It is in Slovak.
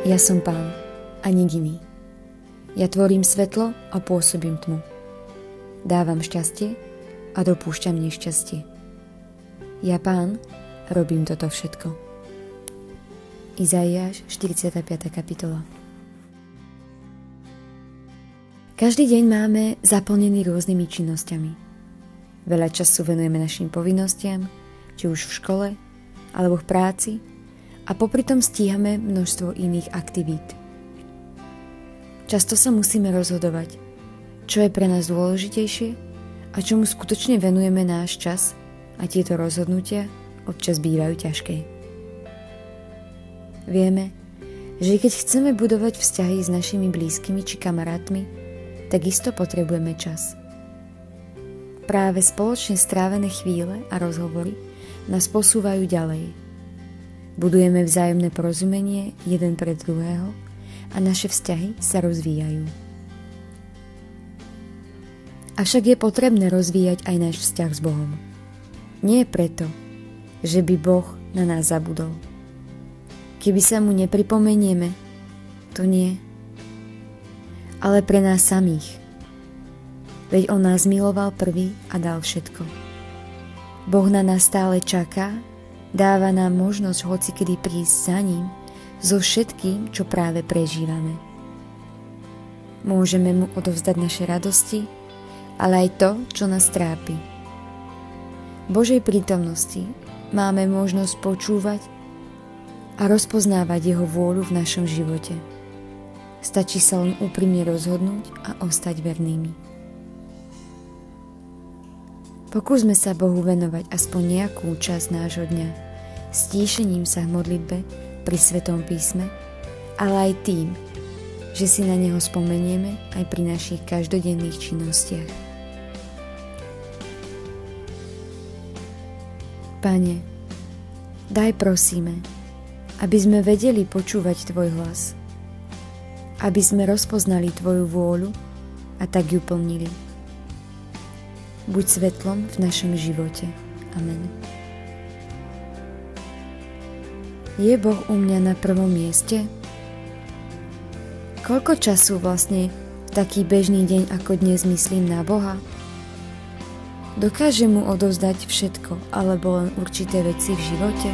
Ja som pán a nik. Ja tvorím svetlo a pôsobím tmu. Dávam šťastie a dopúšťam nešťastie. Ja pán robím toto všetko. Izaiáš 45. kapitola Každý deň máme zaplnený rôznymi činnosťami. Veľa času venujeme našim povinnostiam, či už v škole, alebo v práci, a popri tom stíhame množstvo iných aktivít. Často sa musíme rozhodovať, čo je pre nás dôležitejšie a čomu skutočne venujeme náš čas a tieto rozhodnutia občas bývajú ťažké. Vieme, že keď chceme budovať vzťahy s našimi blízkymi či kamarátmi, takisto potrebujeme čas. Práve spoločne strávené chvíle a rozhovory nás posúvajú ďalej. Budujeme vzájomné porozumenie jeden pre druhého a naše vzťahy sa rozvíjajú. Avšak je potrebné rozvíjať aj náš vzťah s Bohom. Nie preto, že by Boh na nás zabudol. Keby sa mu nepripomenieme, to nie. Ale pre nás samých. Veď on nás miloval prvý a dal všetko. Boh na nás stále čaká, dáva nám možnosť hocikedy prísť za ním so všetkým, čo práve prežívame. Môžeme mu odovzdať naše radosti, ale aj to, čo nás trápi. V Božej prítomnosti máme možnosť počúvať a rozpoznávať jeho vôľu v našom živote. Stačí sa len úprimne rozhodnúť a ostať vernými. Pokúsme sa Bohu venovať aspoň nejakú časť nášho dňa, stíšením sa v modlitbe pri Svetom písme, ale aj tým, že si na Neho spomenieme aj pri našich každodenných činnostiach. Pane, daj prosíme, aby sme vedeli počúvať Tvoj hlas, aby sme rozpoznali Tvoju vôľu a tak ju plnili. Buď svetlom v našom živote. Amen. Je Boh u mňa na prvom mieste? Koľko času vlastne v taký bežný deň ako dnes myslím na Boha? Dokáže mu odovzdať všetko alebo len určité veci v živote?